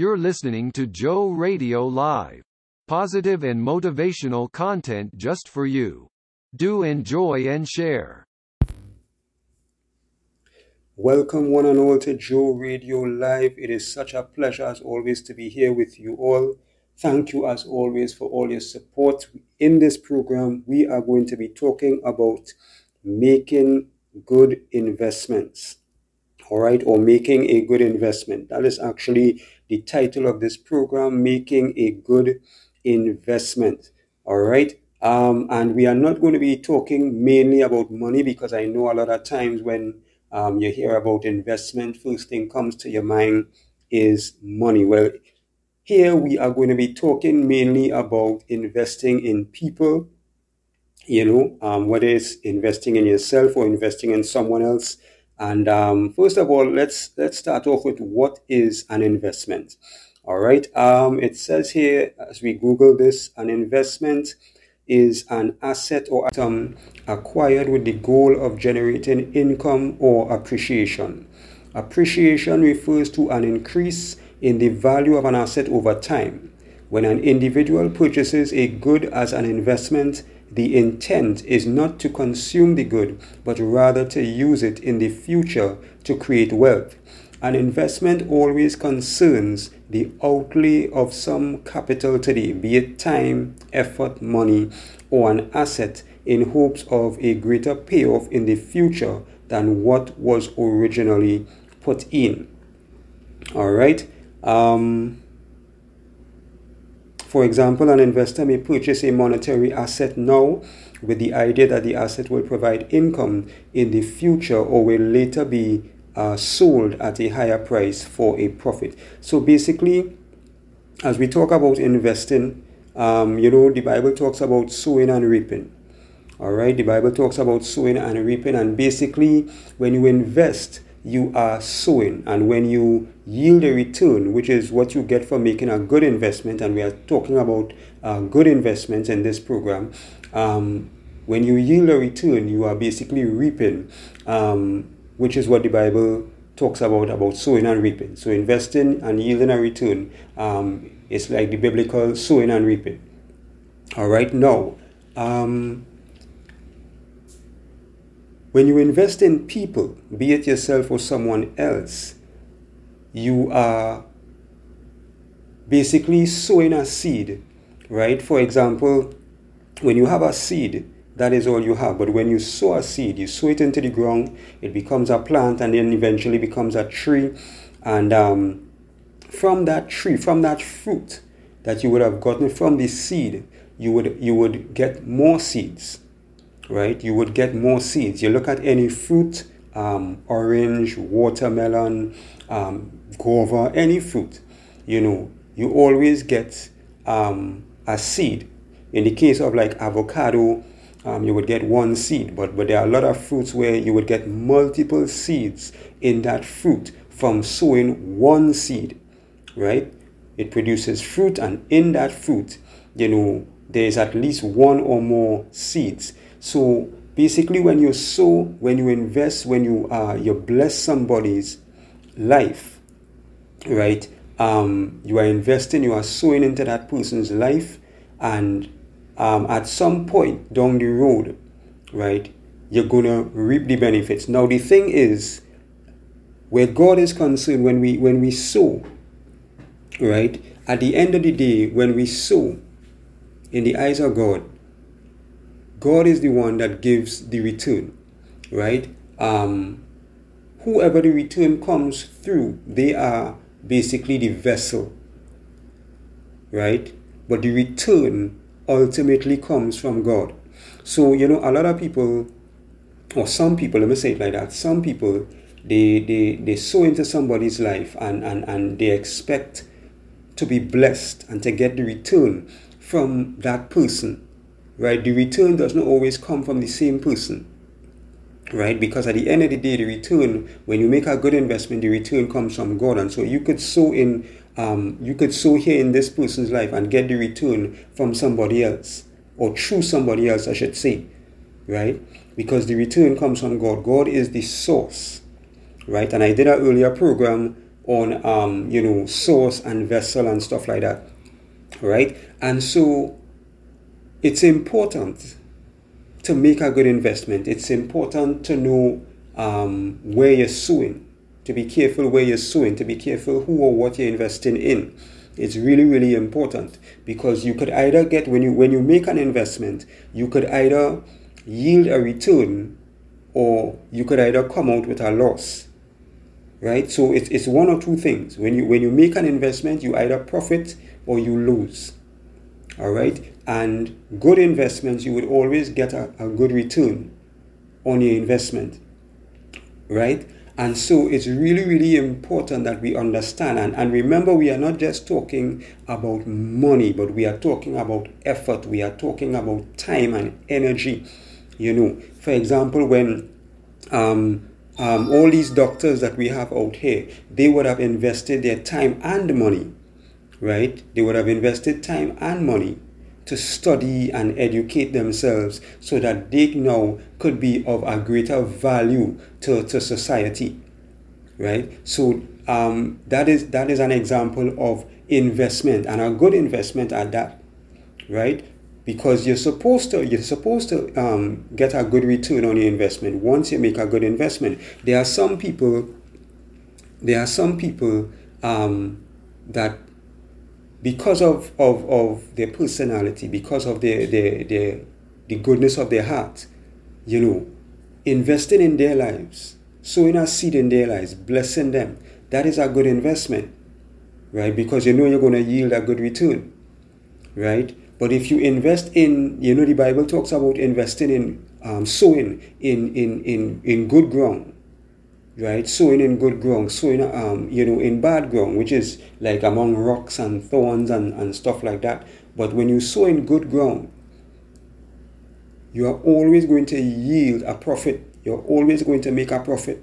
You're listening to Joe Radio Live. Positive and motivational content just for you. Do enjoy and share. Welcome, one and all, to Joe Radio Live. It is such a pleasure, as always, to be here with you all. Thank you, as always, for all your support. In this program, we are going to be talking about making good investments. All right, or making a good investment. That is actually the title of this program, Making a Good Investment. All right. Um, and we are not going to be talking mainly about money because I know a lot of times when um, you hear about investment, first thing comes to your mind is money. Well, here we are going to be talking mainly about investing in people, you know, um, whether it's investing in yourself or investing in someone else. And um, first of all, let's let's start off with what is an investment. All right. Um, it says here as we Google this, an investment is an asset or item acquired with the goal of generating income or appreciation. Appreciation refers to an increase in the value of an asset over time. When an individual purchases a good as an investment, the intent is not to consume the good, but rather to use it in the future to create wealth. An investment always concerns the outlay of some capital today, be it time, effort, money, or an asset in hopes of a greater payoff in the future than what was originally put in. All right. Um, for example, an investor may purchase a monetary asset now with the idea that the asset will provide income in the future or will later be uh, sold at a higher price for a profit. So basically, as we talk about investing, um, you know, the Bible talks about sowing and reaping. All right, the Bible talks about sowing and reaping, and basically, when you invest, you are sowing, and when you yield a return, which is what you get for making a good investment, and we are talking about uh, good investments in this program. Um, when you yield a return, you are basically reaping. Um, which is what the Bible talks about about sowing and reaping. So investing and yielding a return um, is like the biblical sowing and reaping. All right, now, um, when you invest in people, be it yourself or someone else, you are basically sowing a seed, right? For example, when you have a seed, that is all you have. But when you sow a seed, you sow it into the ground, it becomes a plant and then eventually becomes a tree. And um, from that tree, from that fruit that you would have gotten from the seed, you would you would get more seeds, right? You would get more seeds. You look at any fruit, um, orange, watermelon, um, guava, any fruit, you know, you always get um, a seed. In the case of like avocado, um, you would get one seed. But, but there are a lot of fruits where you would get multiple seeds in that fruit from sowing one seed, right? It produces fruit, and in that fruit, you know, there's at least one or more seeds. So basically, when you sow, when you invest, when you uh, you bless somebody's life, right? Um, you are investing, you are sowing into that person's life, and um, at some point down the road, right, you're to reap the benefits. Now, the thing is, where God is concerned, when we when we sow, right, at the end of the day, when we sow, in the eyes of God, God is the one that gives the return, right? Um, whoever the return comes through, they are basically the vessel, right? But the return ultimately comes from God. So, you know, a lot of people, or some people, let me say it like that, some people, they, they, they sow into somebody's life and, and, and they expect to be blessed and to get the return from that person, right? The return does not always come from the same person, right? Because at the end of the day, the return, when you make a good investment, the return comes from God. And so you could sow in um, you could sow here in this person's life and get the return from somebody else or through somebody else, I should say, right? Because the return comes from God. God is the source, right? And I did an earlier program on um, you know source and vessel and stuff like that right and so it's important to make a good investment. It's important to know um, where you're sowing to be careful where you're sowing to be careful who or what you're investing in. It's really really important because you could either get when you when you make an investment you could either yield a return or you could either come out with a loss right? So it's, it's one or two things. When you when you make an investment you either profit or you lose all right and good investments you would always get a, a good return on your investment right and so it's really, really important that we understand. And, and remember, we are not just talking about money, but we are talking about effort. We are talking about time and energy. You know, for example, when um, um, all these doctors that we have out here, they would have invested their time and money, right? They would have invested time and money to study and educate themselves so that they now could be of a greater value to, to society right? So um, that is that is an example of investment and a good investment at that right? Because you're supposed to you're supposed to um, get a good return on your investment. Once you make a good investment there are some people there are some people um, that because of, of, of their personality, because of their, their, their, the goodness of their heart, you know, investing in their lives, sowing a seed in their lives, blessing them, that is a good investment, right? Because you know you're going to yield a good return, right? But if you invest in, you know, the Bible talks about investing in um, sowing in, in, in, in good ground, right? Sowing in good ground, sowing, um, you know, in bad ground, which is like among rocks and thorns and, and stuff like that. But when you sow in good ground, you are always going to yield a profit. You're always going to make a profit.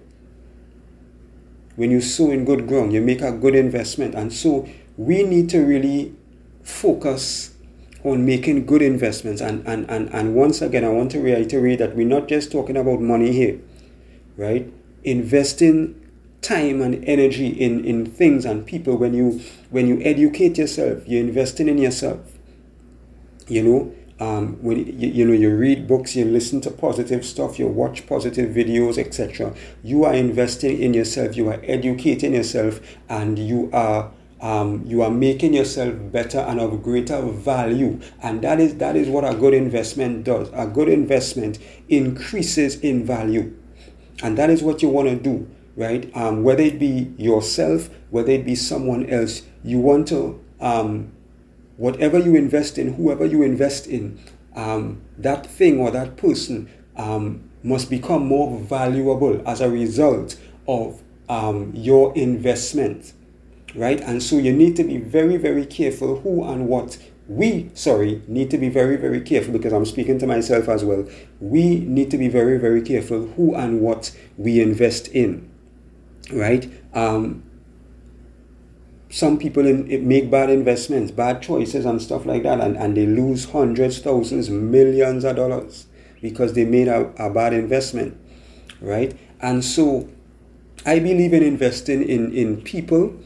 When you sow in good ground, you make a good investment. And so we need to really focus on making good investments. And, and, and, and once again, I want to reiterate that we're not just talking about money here, right? Investing time and energy in, in things and people. When you when you educate yourself you're investing in yourself. You know um, when you, you know you read books you listen to positive stuff you watch positive videos etc you are investing in yourself you are educating yourself and you are um, you are making yourself better and of greater value. And that is that is what a good investment does. A good investment increases in value and that is what you want to do, right? Um, whether it be yourself, whether it be someone else, you want to, um, whatever you invest in, whoever you invest in, um, that thing or that person um, must become more valuable as a result of um, your investment, right? And so you need to be very, very careful who and what we, sorry, need to be very, very careful because I'm speaking to myself as well. We need to be very, very careful who and what we invest in, right? Um, some people in, make bad investments, bad choices, and stuff like that, and, and they lose hundreds, thousands, millions of dollars because they made a, a bad investment, right? And so I believe in investing in, in people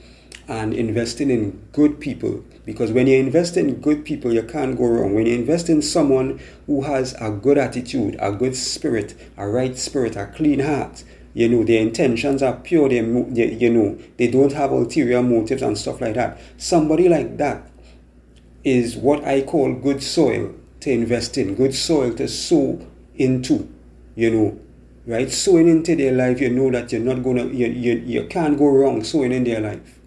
and investing in good people because when you invest in good people you can't go wrong. When you invest in someone who has a good attitude a good spirit a right spirit a clean heart you know their intentions are pure they, they you know they don't have ulterior motives and stuff like that. Somebody like that is what i call good soil to invest in good soil to sow into you know right? Sowing into their life you know that you're not gonna you, you, you can't go wrong sowing in their life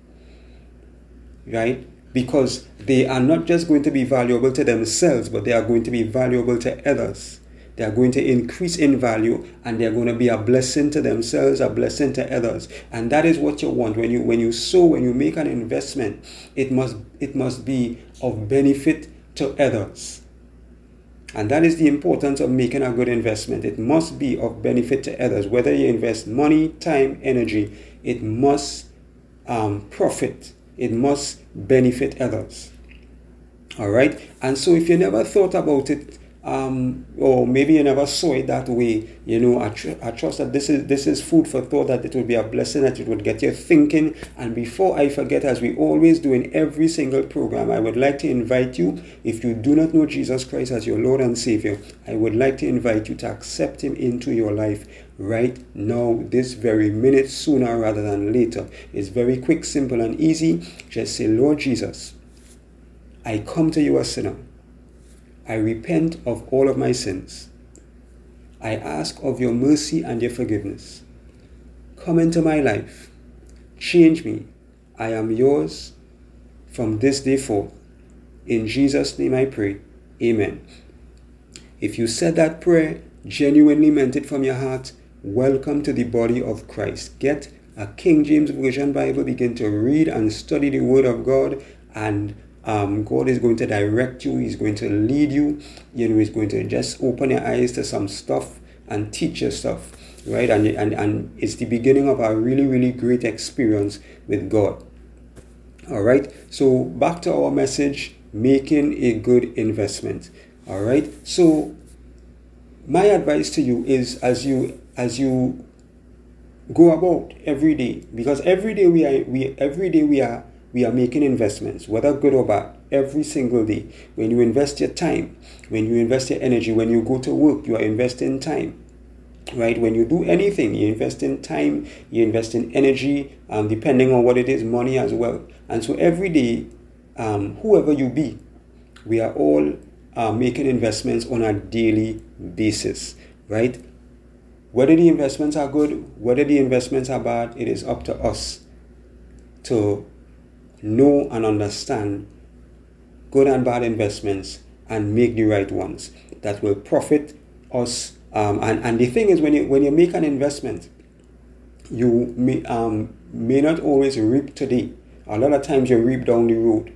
right because they are not just going to be valuable to themselves, but they are going to be valuable to others. They are going to increase in value and they are going to be a blessing to themselves, a blessing to others. And that is what you want. When you when you sow, when you make an investment, it must it must be of benefit to others. And that is the importance of making a good investment. It must be of benefit to others. Whether you invest money, time, energy, it must um, profit it must benefit others. All right. And so if you never thought about it um, or maybe you never saw it that way. You know, I, tr- I trust that this is this is food for thought. That it would be a blessing. That it would get you thinking. And before I forget, as we always do in every single program, I would like to invite you. If you do not know Jesus Christ as your Lord and Savior, I would like to invite you to accept Him into your life right now, this very minute, sooner rather than later. It's very quick, simple, and easy. Just say, Lord Jesus, I come to you a sinner. I repent of all of my sins. I ask of your mercy and your forgiveness. Come into my life. Change me. I am yours from this day forth. In Jesus' name I pray. Amen. If you said that prayer, genuinely meant it from your heart, welcome to the body of Christ. Get a King James Version Bible, begin to read and study the Word of God, and um, God is going to direct you, He's going to lead you. You know, He's going to just open your eyes to some stuff and teach you stuff, right? And, and, and it's the beginning of a really, really great experience with God. All right, so back to our message making a good investment. All right, so my advice to you is as you as you go about every day because every day we are we every day we are we are making investments, whether good or bad, every single day. When you invest your time, when you invest your energy, when you go to work, you are investing time. Right? When you do anything, you invest in time, you invest in energy, um, depending on what it is, money as well. And so every day, um, whoever you be, we are all uh, making investments on a daily basis, right? Whether the investments are good, whether the investments are bad, it is up to us to know and understand good and bad investments and make the right ones that will profit us. Um, and, and the thing is, when you, when you make an investment, you may, um, may not always reap today. A lot of times you reap down the road.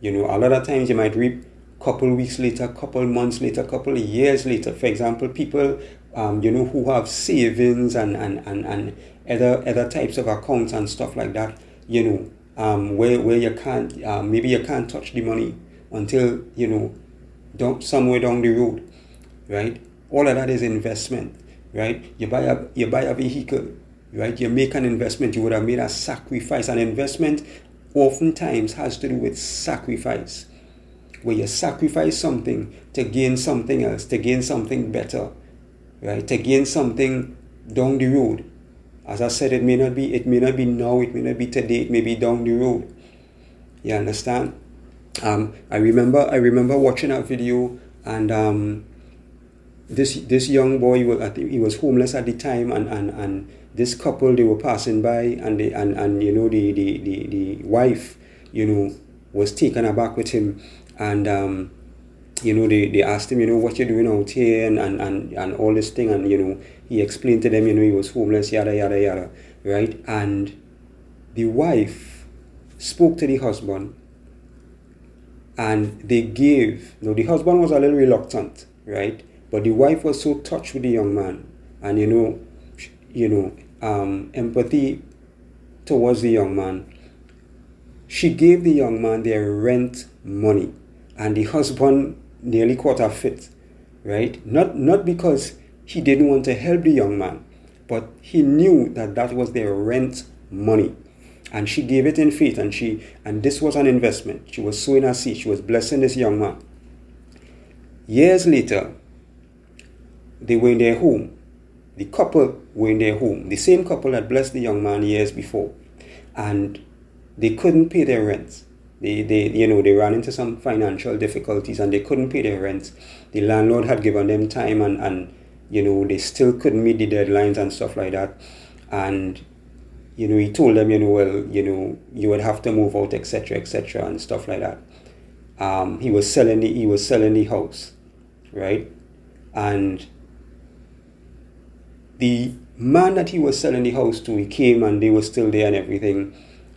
You know, a lot of times you might reap a couple weeks later, a couple months later, a couple years later. For example, people, um, you know, who have savings and, and, and, and other, other types of accounts and stuff like that, you know, um, where where you can't uh, maybe you can't touch the money until you know down, somewhere down the road, right? All of that is investment, right? You buy a you buy a vehicle, right? You make an investment. You would have made a sacrifice. An investment oftentimes has to do with sacrifice, where you sacrifice something to gain something else, to gain something better, right? Gain something down the road as I said, it may not be it may not be now, it may not be today, it may be down the road. You understand? Um, I remember I remember watching a video and um, this this young boy was I think he was homeless at the time and, and, and this couple they were passing by and and, and you know the, the, the, the wife you know was taken aback with him and um, you know they, they asked him you know what you're doing out here and, and, and, and all this thing and you know he explained to them, you know, he was homeless, yada, yada, yada, right? And the wife spoke to the husband and they gave, you know, the husband was a little reluctant, right? But the wife was so touched with the young man and, you know, you know, um, empathy towards the young man. She gave the young man their rent money and the husband nearly a fit, right? Not, not because he didn't want to help the young man, but he knew that that was their rent money. And she gave it in faith, and she and this was an investment. She was sowing a seed. She was blessing this young man. Years later, they were in their home. The couple were in their home. The same couple had blessed the young man years before, and they couldn't pay their rent. They, they, you know, they ran into some financial difficulties and they couldn't pay their rent. The landlord had given them time and, and you know, they still couldn't meet the deadlines and stuff like that. And, you know, he told them, you know, well, you know, you would have to move out, etc., etc., and stuff like that. Um, he was selling the he was selling the house, right? And the man that he was selling the house to, he came and they were still there and everything,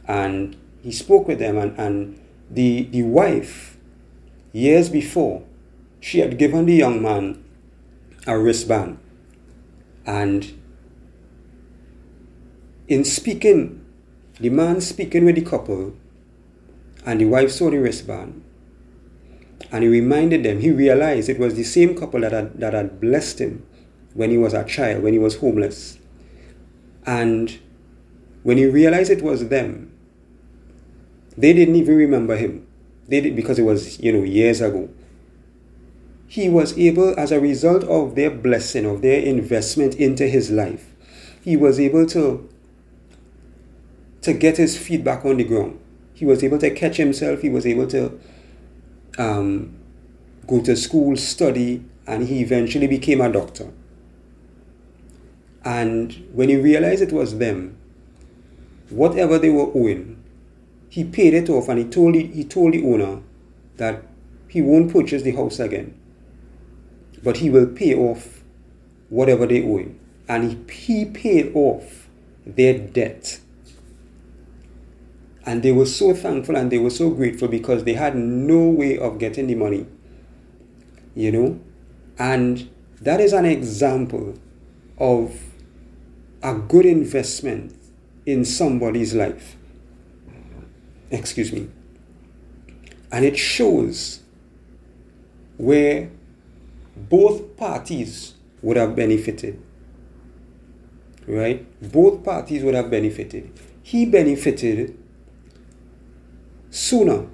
and he spoke with them and, and the the wife, years before, she had given the young man a wristband. And in speaking, the man speaking with the couple, and the wife saw the wristband, And he reminded them, he realized it was the same couple that had, that had blessed him when he was a child, when he was homeless. And when he realized it was them, they didn't even remember him. They did because it was, you know, years ago. He was able, as a result of their blessing, of their investment into his life, he was able to, to get his feet back on the ground. He was able to catch himself. He was able to um, go to school, study, and he eventually became a doctor. And when he realized it was them, whatever they were owing, he paid it off and he told he told the owner that he won't purchase the house again, but he will pay off whatever they owe him. And he, he paid off their debt. And they were so thankful and they were so grateful because they had no way of getting the money. You know? And that is an example of a good investment in somebody's life. Excuse me. And it shows where both parties would have benefited. Right? Both parties would have benefited. He benefited sooner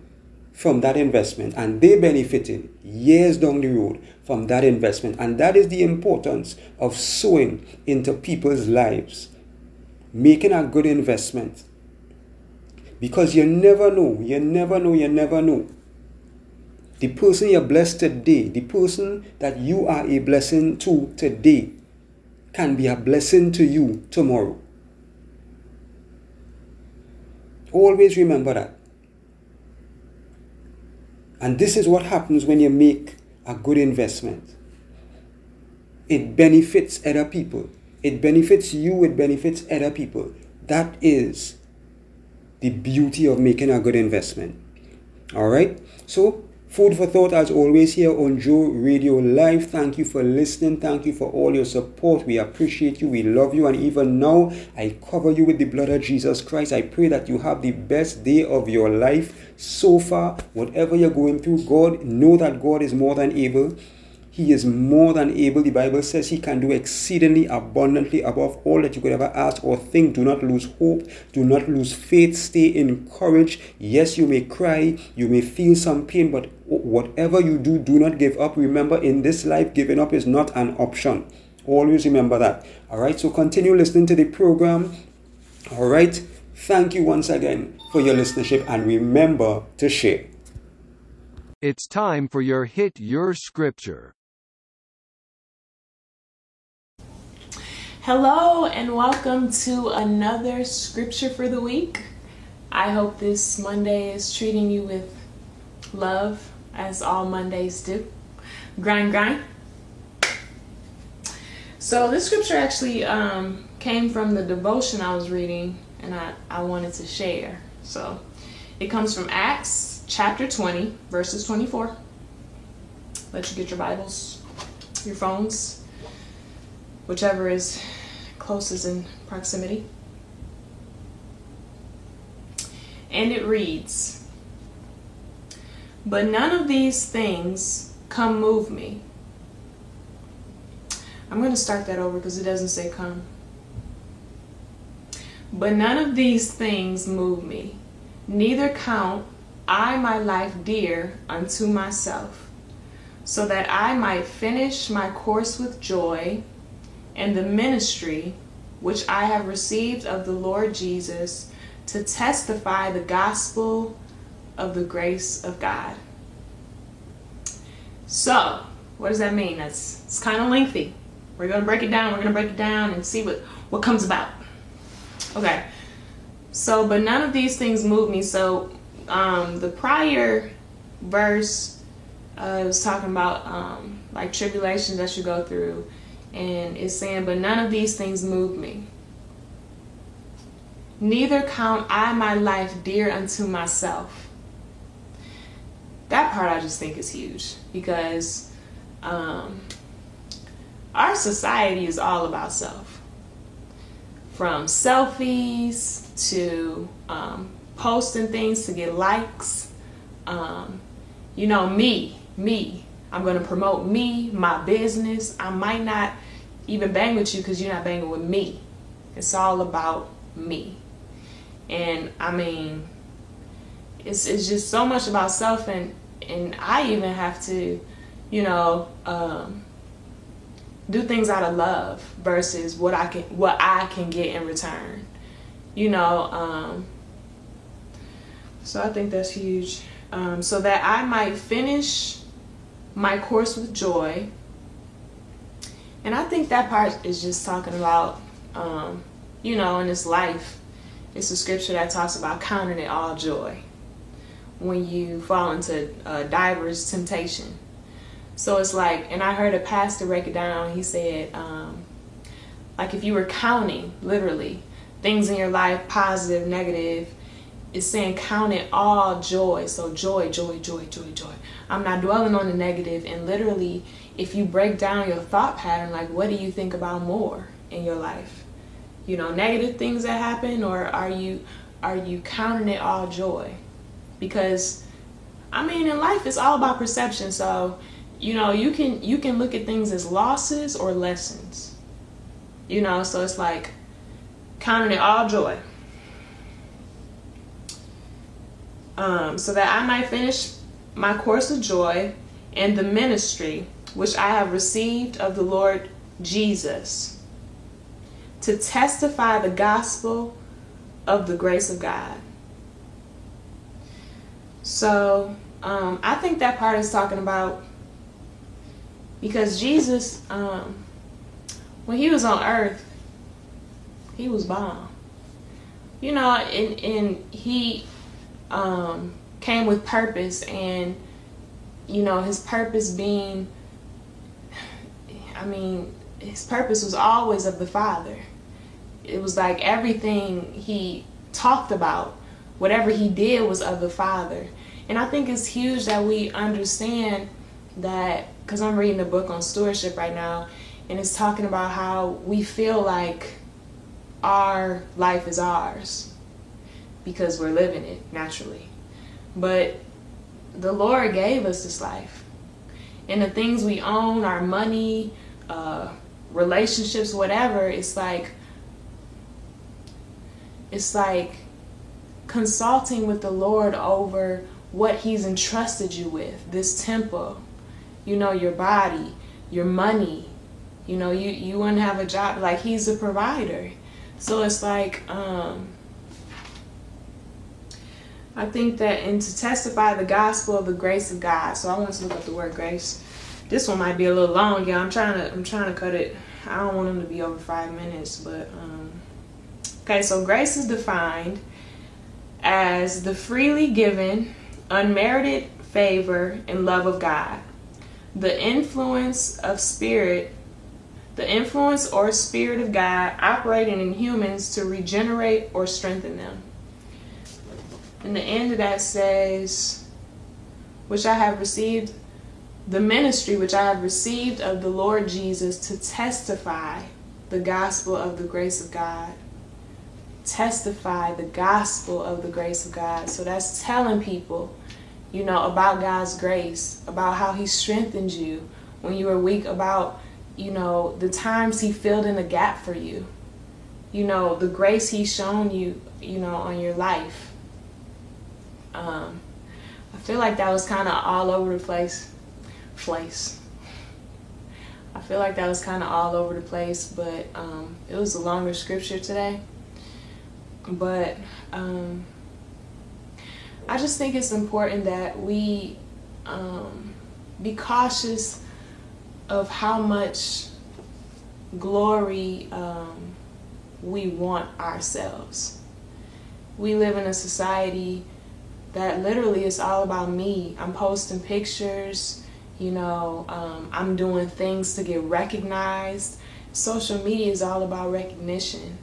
from that investment and they benefited years down the road from that investment and that is the importance of sowing into people's lives making a good investment because you never know you never know you never know the person you're blessed today the person that you are a blessing to today can be a blessing to you tomorrow always remember that and this is what happens when you make a good investment. It benefits other people. It benefits you, it benefits other people. That is the beauty of making a good investment. All right? So, Food for thought, as always, here on Joe Radio Live. Thank you for listening. Thank you for all your support. We appreciate you. We love you. And even now, I cover you with the blood of Jesus Christ. I pray that you have the best day of your life so far. Whatever you're going through, God, know that God is more than able. He is more than able. The Bible says He can do exceedingly abundantly above all that you could ever ask or think. Do not lose hope. Do not lose faith. Stay encouraged. Yes, you may cry. You may feel some pain, but whatever you do, do not give up. Remember, in this life, giving up is not an option. Always remember that. All right, so continue listening to the program. All right, thank you once again for your listenership and remember to share. It's time for your Hit Your Scripture. Hello, and welcome to another scripture for the week. I hope this Monday is treating you with love, as all Mondays do. Grind, grind. So, this scripture actually um, came from the devotion I was reading, and I, I wanted to share. So, it comes from Acts chapter 20, verses 24. Let you get your Bibles, your phones whichever is closest in proximity. And it reads But none of these things come move me. I'm going to start that over because it doesn't say come. But none of these things move me, neither count I my life dear unto myself, so that I might finish my course with joy and the ministry which I have received of the Lord Jesus to testify the gospel of the grace of God. So, what does that mean? That's it's kind of lengthy. We're going to break it down. We're going to break it down and see what what comes about. Okay. So, but none of these things move me. So, um, the prior verse uh, was talking about um, like tribulations that you go through and it's saying, But none of these things move me. Neither count I my life dear unto myself. That part I just think is huge because um, our society is all about self. From selfies to um, posting things to get likes. Um, you know, me, me. I'm going to promote me, my business. I might not even bang with you because you're not banging with me. It's all about me. And I mean, it's, it's just so much about self and, and I even have to, you know, um, do things out of love versus what I can what I can get in return. You know, um, so I think that's huge. Um, so that I might finish my course with joy. And I think that part is just talking about, um, you know, in this life, it's a scripture that talks about counting it all joy when you fall into uh, diverse temptation. So it's like, and I heard a pastor break it down. He said, um, like if you were counting, literally, things in your life, positive, negative, it's saying count it all joy. So joy, joy, joy, joy, joy. I'm not dwelling on the negative, and literally, if you break down your thought pattern, like what do you think about more in your life? You know, negative things that happen, or are you are you counting it all joy? Because I mean, in life, it's all about perception. So you know you can you can look at things as losses or lessons you know so it's like counting it all joy um, so that i might finish my course of joy and the ministry which i have received of the lord jesus to testify the gospel of the grace of god so um, i think that part is talking about because Jesus, um, when he was on earth, he was bomb. You know, and, and he um, came with purpose, and, you know, his purpose being, I mean, his purpose was always of the Father. It was like everything he talked about, whatever he did was of the Father. And I think it's huge that we understand that because I'm reading a book on stewardship right now, and it's talking about how we feel like our life is ours because we're living it naturally. But the Lord gave us this life. And the things we own, our money, uh, relationships, whatever, it's like, it's like consulting with the Lord over what He's entrusted you with, this temple you know, your body, your money. You know, you, you wouldn't have a job. Like, he's a provider. So it's like, um, I think that, and to testify the gospel of the grace of God. So I want to look up the word grace. This one might be a little long, yeah. I'm trying to, I'm trying to cut it. I don't want them to be over five minutes, but um, okay. So grace is defined as the freely given, unmerited favor and love of God the influence of spirit, the influence or spirit of God operating in humans to regenerate or strengthen them. And the end of that says, which I have received, the ministry which I have received of the Lord Jesus to testify the gospel of the grace of God. Testify the gospel of the grace of God. So that's telling people you know, about God's grace, about how He strengthened you when you were weak, about, you know, the times He filled in the gap for you, you know, the grace He's shown you, you know, on your life. Um, I feel like that was kind of all over the place. Place. I feel like that was kind of all over the place, but um, it was a longer scripture today. But um, I just think it's important that we um, be cautious of how much glory um, we want ourselves. We live in a society that literally is all about me. I'm posting pictures, you know, um, I'm doing things to get recognized. Social media is all about recognition.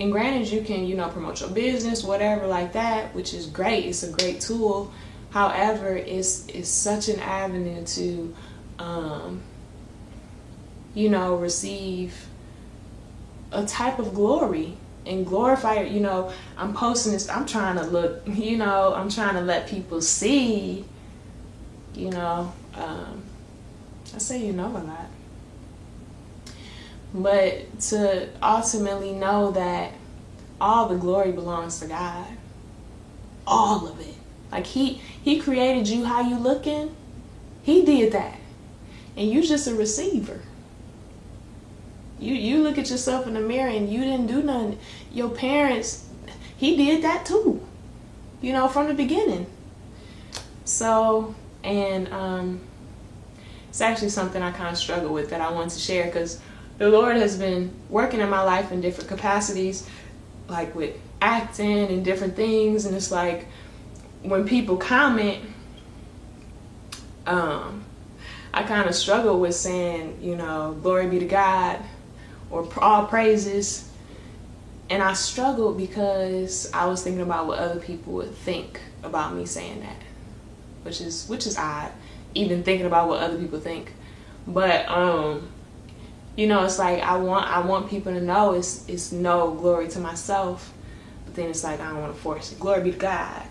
And granted, you can, you know, promote your business, whatever like that, which is great. It's a great tool. However, it's it's such an avenue to, um, you know, receive a type of glory and glorify. You know, I'm posting this. I'm trying to look. You know, I'm trying to let people see. you know, um, I say you know a lot. But to ultimately know that all the glory belongs to God. All of it. Like he he created you how you looking. He did that. And you just a receiver. You you look at yourself in the mirror and you didn't do nothing. Your parents, he did that too. You know, from the beginning. So, and um it's actually something I kind of struggle with that I want to share because the Lord has been working in my life in different capacities, like with acting and different things. And it's like when people comment, um, I kind of struggle with saying, you know, glory be to God or all praises. And I struggled because I was thinking about what other people would think about me saying that, which is which is odd even thinking about what other people think. But um, you know, it's like I want I want people to know it's it's no glory to myself. But then it's like I don't want to force it. Glory be to God.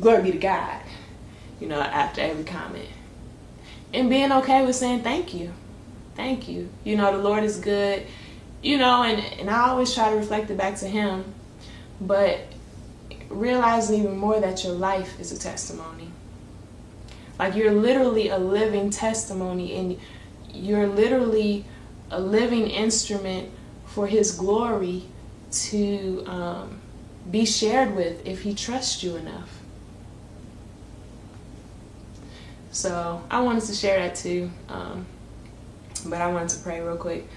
Glory be to God. You know, after every comment. And being okay with saying thank you. Thank you. You know, the Lord is good. You know, and, and I always try to reflect it back to him. But realizing even more that your life is a testimony like you're literally a living testimony and you're literally a living instrument for his glory to um, be shared with if he trusts you enough. So I wanted to share that too. Um, but I wanted to pray real quick.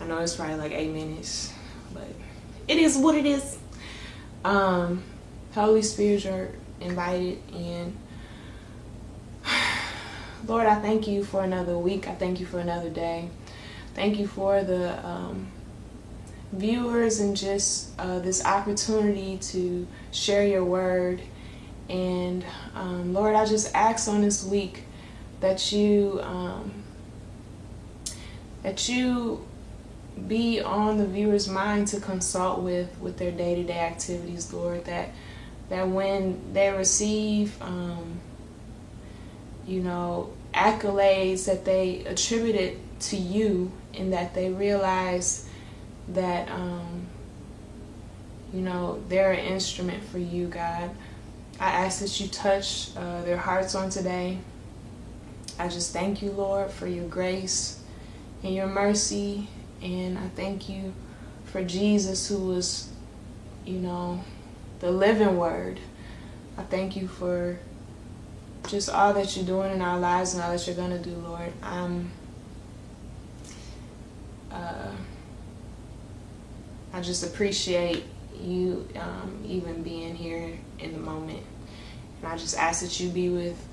I know it's probably like eight minutes, but it is what it is. Um, Holy Spirit, you're invited in. Lord, I thank you for another week. I thank you for another day. Thank you for the um, viewers and just uh, this opportunity to share your word. And um, Lord, I just ask on this week that you um, that you be on the viewer's mind to consult with with their day-to-day activities, Lord. That that when they receive um, you know, accolades that they attributed to you and that they realize that, um, you know, they're an instrument for you, God. I ask that you touch uh, their hearts on today. I just thank you, Lord, for your grace and your mercy. And I thank you for Jesus, who was, you know, the living word. I thank you for just all that you're doing in our lives and all that you're going to do, Lord. Um, uh, I just appreciate you um, even being here in the moment. And I just ask that you be with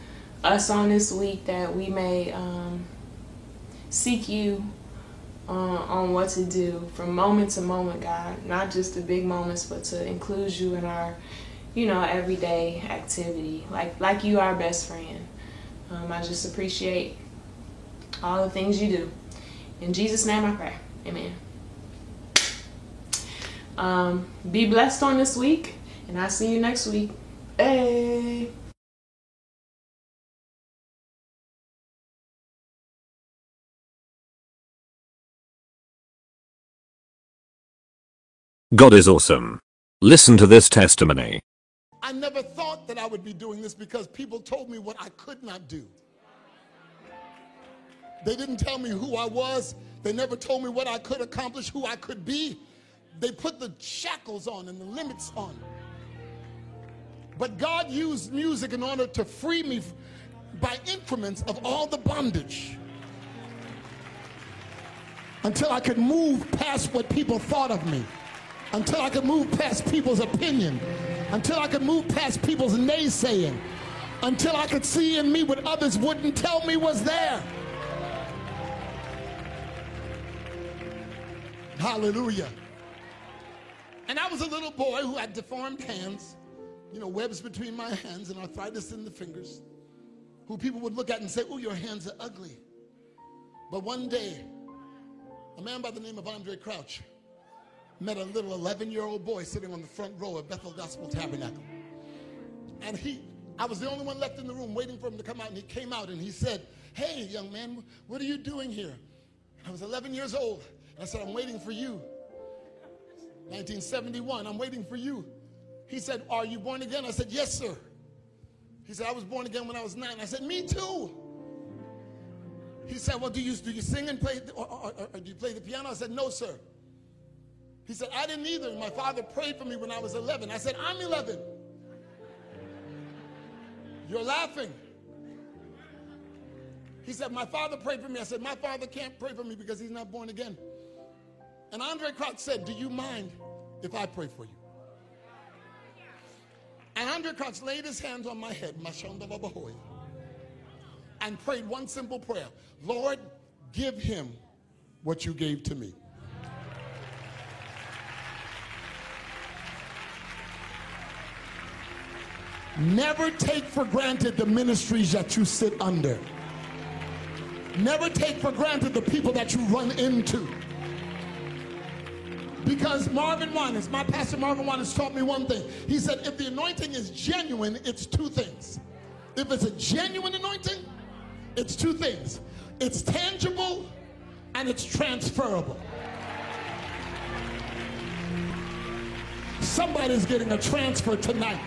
us on this week that we may um, seek you uh, on what to do from moment to moment, God. Not just the big moments, but to include you in our you know, everyday activity, like like you are best friend. Um, I just appreciate all the things you do. In Jesus' name I pray. Amen. Um, be blessed on this week, and I'll see you next week. Hey. God is awesome. Listen to this testimony. I never thought that I would be doing this because people told me what I could not do. They didn't tell me who I was. They never told me what I could accomplish, who I could be. They put the shackles on and the limits on. But God used music in order to free me by increments of all the bondage until I could move past what people thought of me, until I could move past people's opinion, until I could move past people's naysaying, until I could see in me what others wouldn't tell me was there. Hallelujah. And I was a little boy who had deformed hands, you know, webs between my hands and arthritis in the fingers, who people would look at and say, Oh, your hands are ugly. But one day, a man by the name of Andraé Crouch met a little 11 year old boy sitting on the front row of Bethel Gospel Tabernacle. And he I was the only one left in the room waiting for him to come out, and he came out and he said, Hey, young man, what are you doing here? I was 11 years old, and I said, I'm waiting for you. 1971, I'm waiting for you. He said, Are you born again? I said, Yes, sir. He said, I was born again when I was nine. I said, Me too. He said, Well, do you, do you sing and play, or, or, or, or do you play the piano? I said, No, sir. He said, I didn't either. My father prayed for me when I was 11. I said, I'm 11. You're laughing. He said, My father prayed for me. I said, My father can't pray for me because he's not born again. And Andraé Crouch said, Do you mind if I pray for you? And Andraé Crouch laid his hands on my head, Mashonda and prayed one simple prayer Lord, give him what you gave to me. Never take for granted the ministries that you sit under. Never take for granted the people that you run into. Because Marvin Winans, my pastor Marvin Winans taught me one thing. He said, if the anointing is genuine, it's two things. If it's a genuine anointing, it's two things. It's tangible and it's transferable. Somebody's getting a transfer tonight.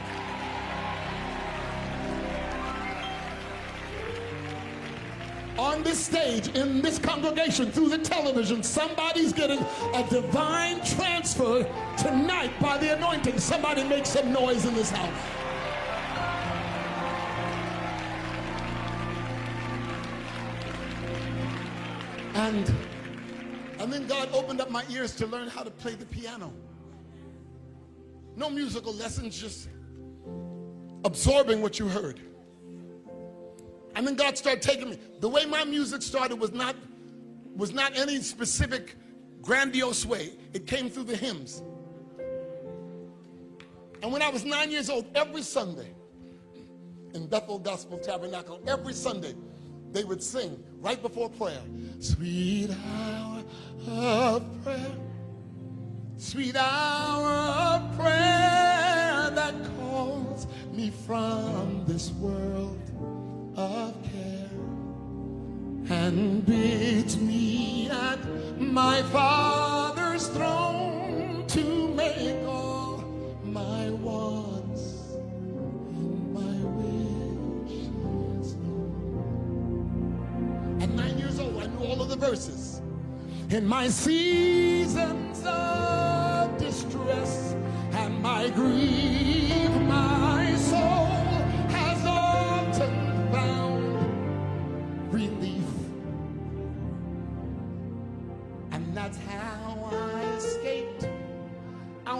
On this stage, in this congregation, through the television, somebody's getting a divine transfer tonight by the anointing. Somebody make some noise in this house. And, and then God opened up my ears to learn how to play the piano. No musical lessons, just absorbing what you heard. And then God started taking me. The way my music started was not was not any specific grandiose way. It came through the hymns. And when I was nine years old, every Sunday in Bethel Gospel Tabernacle, every Sunday, they would sing right before prayer, Sweet hour of prayer, sweet hour of prayer that calls me from this world of care and bids me at my Father's throne to make all my wants and my wishes known. At nine years old, I knew all of the verses. In my seasons of distress and my grief,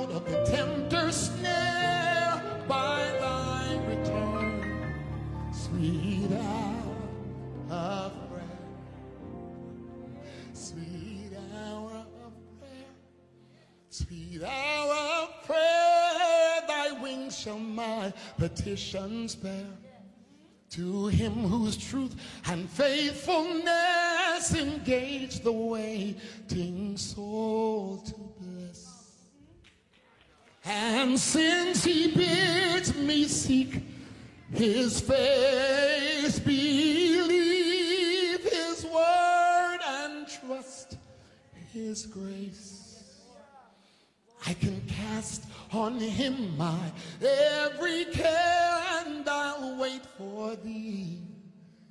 out of the tempter's snare by thy return, sweet hour of prayer, sweet hour of prayer, sweet hour of prayer, thy wings shall my petitions bear. To him whose truth and faithfulness engage the waiting soul to. And since he bids me seek his face, believe his word, and trust his grace. I can cast on him my every care, and I'll wait for thee,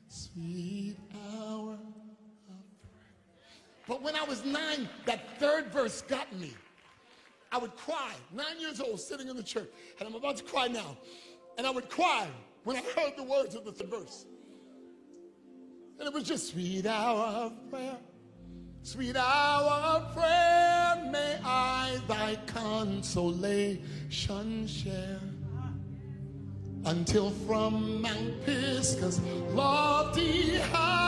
sweet hour of prayer. But when I was nine, that third verse got me. I would cry, nine years old, sitting in the church, and I'm about to cry now. And I would cry when I heard the words of the third verse. And it was just sweet hour of prayer. Sweet hour of prayer, may I thy consolation share. Until from Mount Pisgah's lofty heights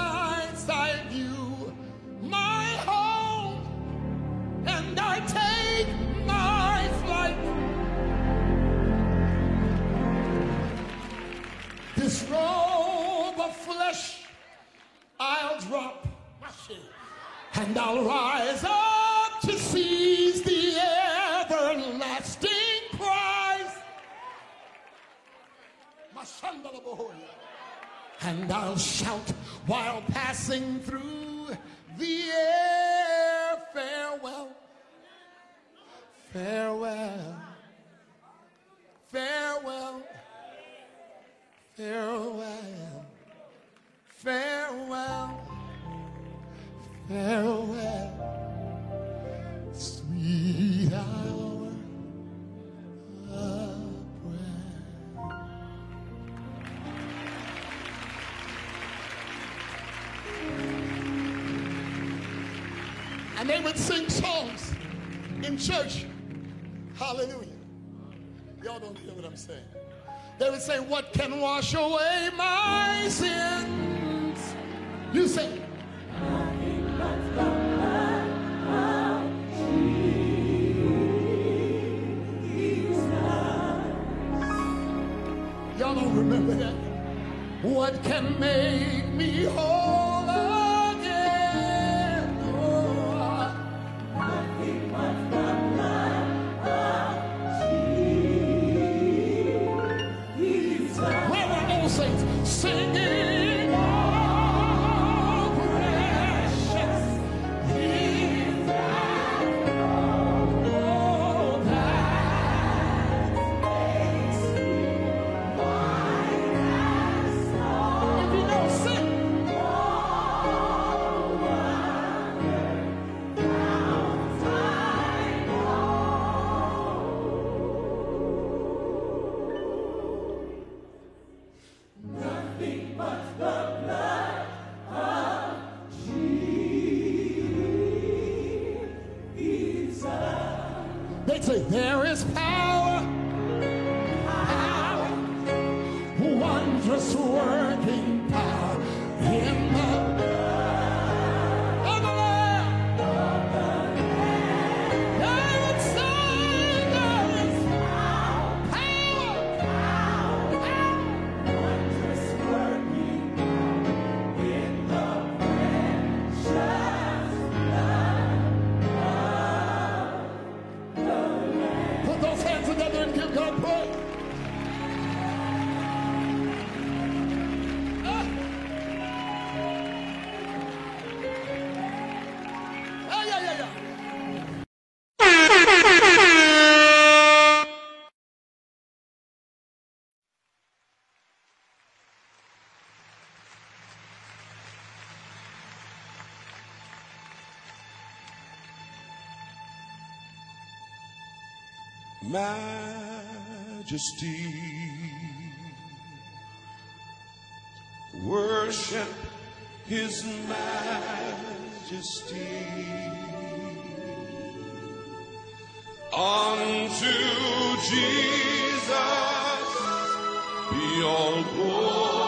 and I'll rise up to seize the everlasting prize. And I'll shout while passing through the air. Farewell. Farewell. Farewell. Farewell. Farewell. Farewell. Sweet hour of prayer. And they would sing songs in church. Hallelujah. Y'all don't hear what I'm saying. They would say, What can wash away my sins? You say, What can make me whole majesty. Worship his majesty. Unto Jesus be all glory,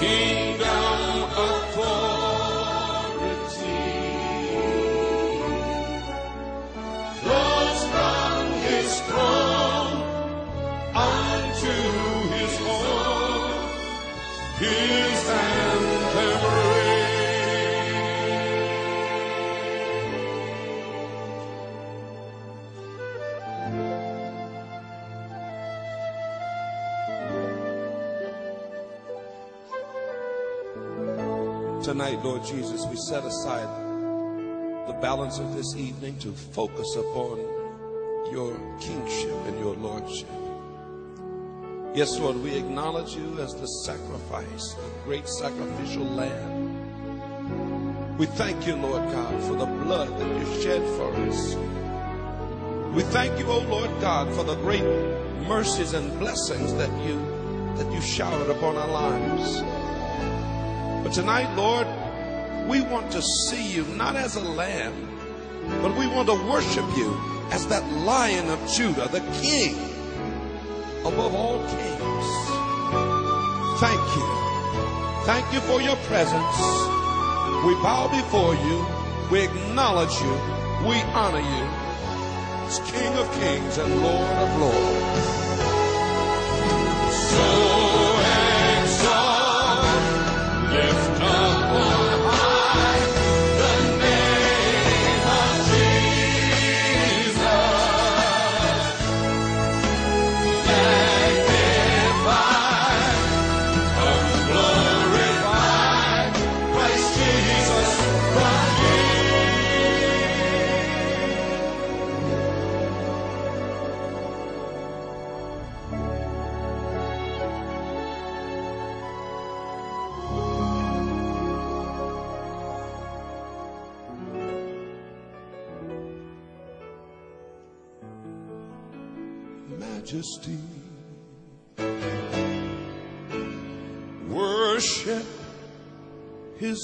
kingdom Tonight, Lord Jesus, we set aside the balance of this evening to focus upon your kingship and your lordship. Yes, Lord, we acknowledge you as the sacrifice, the great sacrificial lamb. We thank you, Lord God, for the blood that you shed for us. We thank you, O Lord God, for the great mercies and blessings that you that you showered upon our lives. Tonight, Lord, we want to see you not as a lamb, but we want to worship you as that lion of Judah, the king above all kings. Thank you. Thank you for your presence. We bow before you. We acknowledge you. We honor you as King of kings and Lord of lords. So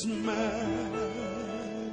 majesty.